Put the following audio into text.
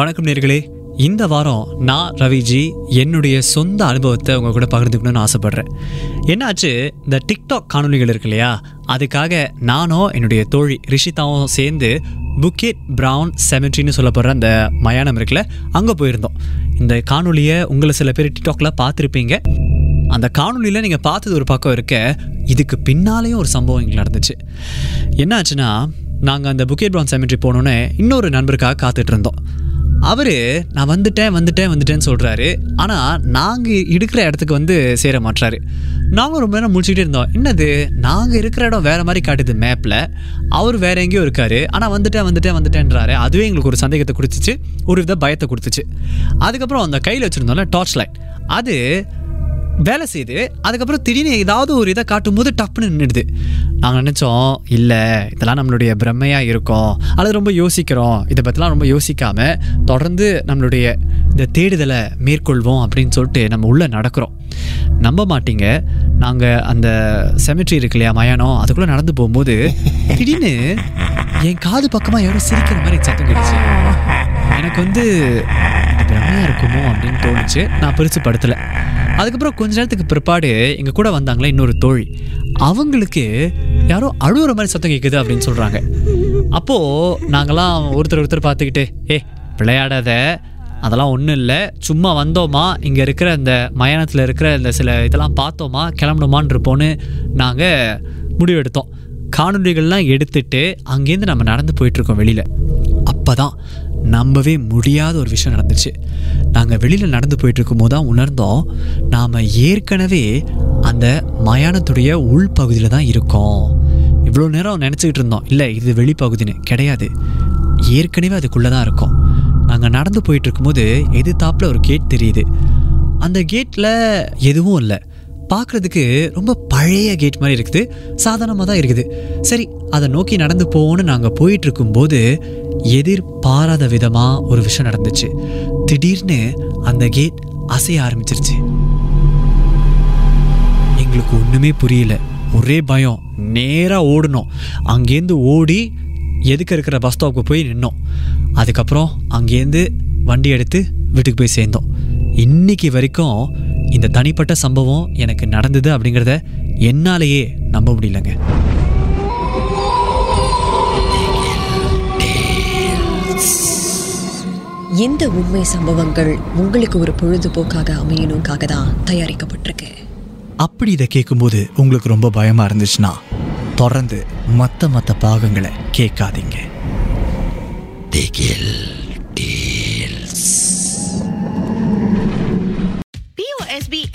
வணக்கம் நேர்களே. இந்த வாரம் நான் ரவிஜி என்னுடைய சொந்த அனுபவத்தை உங்கள் கூட பகிர்ந்துக்கணும்னு ஆசைப்பட்றேன். என்னாச்சு? இந்த டிக்டாக் காணொளிகள் இருக்கு இல்லையா? அதுக்காக நானும் என்னுடைய தோழி ரிஷிதாவும் சேர்ந்து புக்கெட் ப்ரவுன் செமெட்ரின்னு சொல்லப்படுற அந்த மயானம் இருக்குல்ல அங்கே போயிருந்தோம். இந்த காணொலியை உங்களை சில பேர் டிக்டாக்ல பார்த்துருப்பீங்க. அந்த காணொலியில் நீங்கள் பார்த்தது ஒரு பக்கம் இருக்க இதுக்கு பின்னாலேயும் ஒரு சம்பவம் இங்கே நடந்துச்சு. என்னாச்சுன்னா நாங்கள் அந்த புக்கேட் ப்ரவுன் செமெட்ரி போனோன்னே இன்னொரு நண்பருக்காக காத்துட்டு இருந்தோம். அவர் நான் வந்துட்டேன் வந்துட்டேன் வந்துட்டேன்னு சொல்கிறாரு ஆனால் நாங்கள் இருக்கிற இடத்துக்கு வந்து சேர மாட்டுறாரு நாங்கள் ரொம்ப நேரம் முடிச்சுக்கிட்டே இருந்தோம். என்னது? நாங்கள் இருக்கிற இடம் வேறு மாதிரி காட்டுது மேப்பில் அவர் வேற எங்கேயோ இருக்கார். ஆனால் வந்துட்டேன் வந்துட்டேன் வந்துட்டேன்றாரு. அதுவே எங்களுக்கு ஒரு சந்தேகத்தை கொடுத்துச்சு ஒரு வித பயத்தை கொடுத்துச்சு. அதுக்கப்புறம் அந்த கையில் வச்சுருந்தோம்ல டார்ச் லைட் அது வேலை செய்யுது அதுக்கப்புறம் திடீர்னு ஏதாவது ஒரு இதை காட்டும் போது டப்புன்னு நின்றுடுது நாங்கள் நினச்சோம் இல்லை இதெல்லாம் நம்மளுடைய பிரம்மையாக இருக்கும். அல்லது ரொம்ப யோசிக்கிறோம். இதை பற்றிலாம் ரொம்ப யோசிக்காமல் தொடர்ந்து நம்மளுடைய இந்த தேடுதலை மேற்கொள்வோம் அப்படின்னு சொல்லிட்டு நம்ம உள்ளே நடக்கிறோம். நம்ப மாட்டீங்க. நாங்கள் அந்த செமெட்ரி இருக்கு இல்லையா மயானம்? அதுக்குள்ளே நடந்து போகும்போது திடீர்னு என் காது பக்கமாக யாரும் சிரிக்கிற மாதிரி சத்தம் கிடைச்சு எனக்கு வந்து இது இருக்குமோ அப்படின்னு தோணுச்சு. நான் பெருசு படுத்தலை. அதுக்கப்புறம் கொஞ்ச நேரத்துக்கு பிற்பாடு எங்கள் கூட வந்தாங்களே இன்னொரு தோழி. அவங்களுக்கு யாரோ அழுகுற மாதிரி சத்தம் கேட்குது அப்படின்னு சொல்கிறாங்க அப்போது நாங்களாம் ஒருத்தர் ஒருத்தர் பார்த்துக்கிட்டு ஏ விளையாடாத. அதெல்லாம் ஒன்றும் இல்லை. சும்மா வந்தோமா? இங்கே இருக்கிற இந்த மயானத்தில் இருக்கிற இந்த சில இதெல்லாம் பார்த்தோமா? கிளம்பணுமான்னு இருப்போன்னு நாங்கள் முடிவெடுத்தோம். காணொலிகள்லாம் எடுத்துட்டு அங்கேருந்து நம்ம நடந்து போயிட்டுருக்கோம் வெளியில். அப்போ தான் நம்பவே முடியாத ஒரு விஷயம் நடந்துச்சு நாங்கள் வெளியில் நடந்து போயிட்டு இருக்கும்போது தான் உணர்ந்தோம் நாம் ஏற்கனவே அந்த மயானத்துடைய உள்பகுதியில் தான் இருக்கோம். இவ்வளோ நேரம் நினச்சிக்கிட்டு இருந்தோம் இல்லை இது வெளிப்பகுதின்னு கிடையாது. ஏற்கனவே அதுக்குள்ளே தான் இருக்கோம். நாங்கள் நடந்து போயிட்டு இருக்கும்போது எதிர்த்தாப்பில் ஒரு கேட் தெரியுது. அந்த கேட்டில் எதுவும் இல்லை. பார்க்குறதுக்கு ரொம்ப பழைய கேட் மாதிரி இருக்குது. சாதாரணமாக தான் இருக்குது. சரி அதை நோக்கி நடந்து போகணும்னு நாங்கள் போயிட்டு இருக்கும்போது எதிர்பாராத விதமாக ஒரு விஷயம் நடந்துச்சு. திடீர்னு அந்த கேட் அசைய ஆரம்பிச்சிருச்சு. எங்களுக்கு ஒன்றுமே புரியல. ஒரே பயம். நேராக ஓடணும். அங்கேருந்து ஓடி எதுக்கு இருக்கிற பஸ் ஸ்டாப்புக்கு போய் நின்னோம். அதுக்கப்புறம் அங்கேருந்து வண்டி எடுத்து வீட்டுக்கு போய் சேர்ந்தோம். இன்னைக்கு வரைக்கும் இந்த தனிப்பட்ட சம்பவம் எனக்கு நடந்தது அப்படிங்கிறத என்னாலேயே நம்ப முடியலங்க. இந்த உண்மை சம்பவங்கள் உங்களுக்கு ஒரு பொழுதுபோக்காக அமையணுக்காக தான் தயாரிக்கப்பட்டிருக்கு. அப்படி இதை கேட்கும்போது உங்களுக்கு ரொம்ப பயமாக இருந்துச்சுன்னா தொடர்ந்து மற்ற மற்ற பாகங்களை கேட்காதீங்க.